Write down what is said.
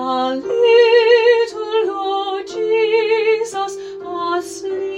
A little Lord Jesus asleep.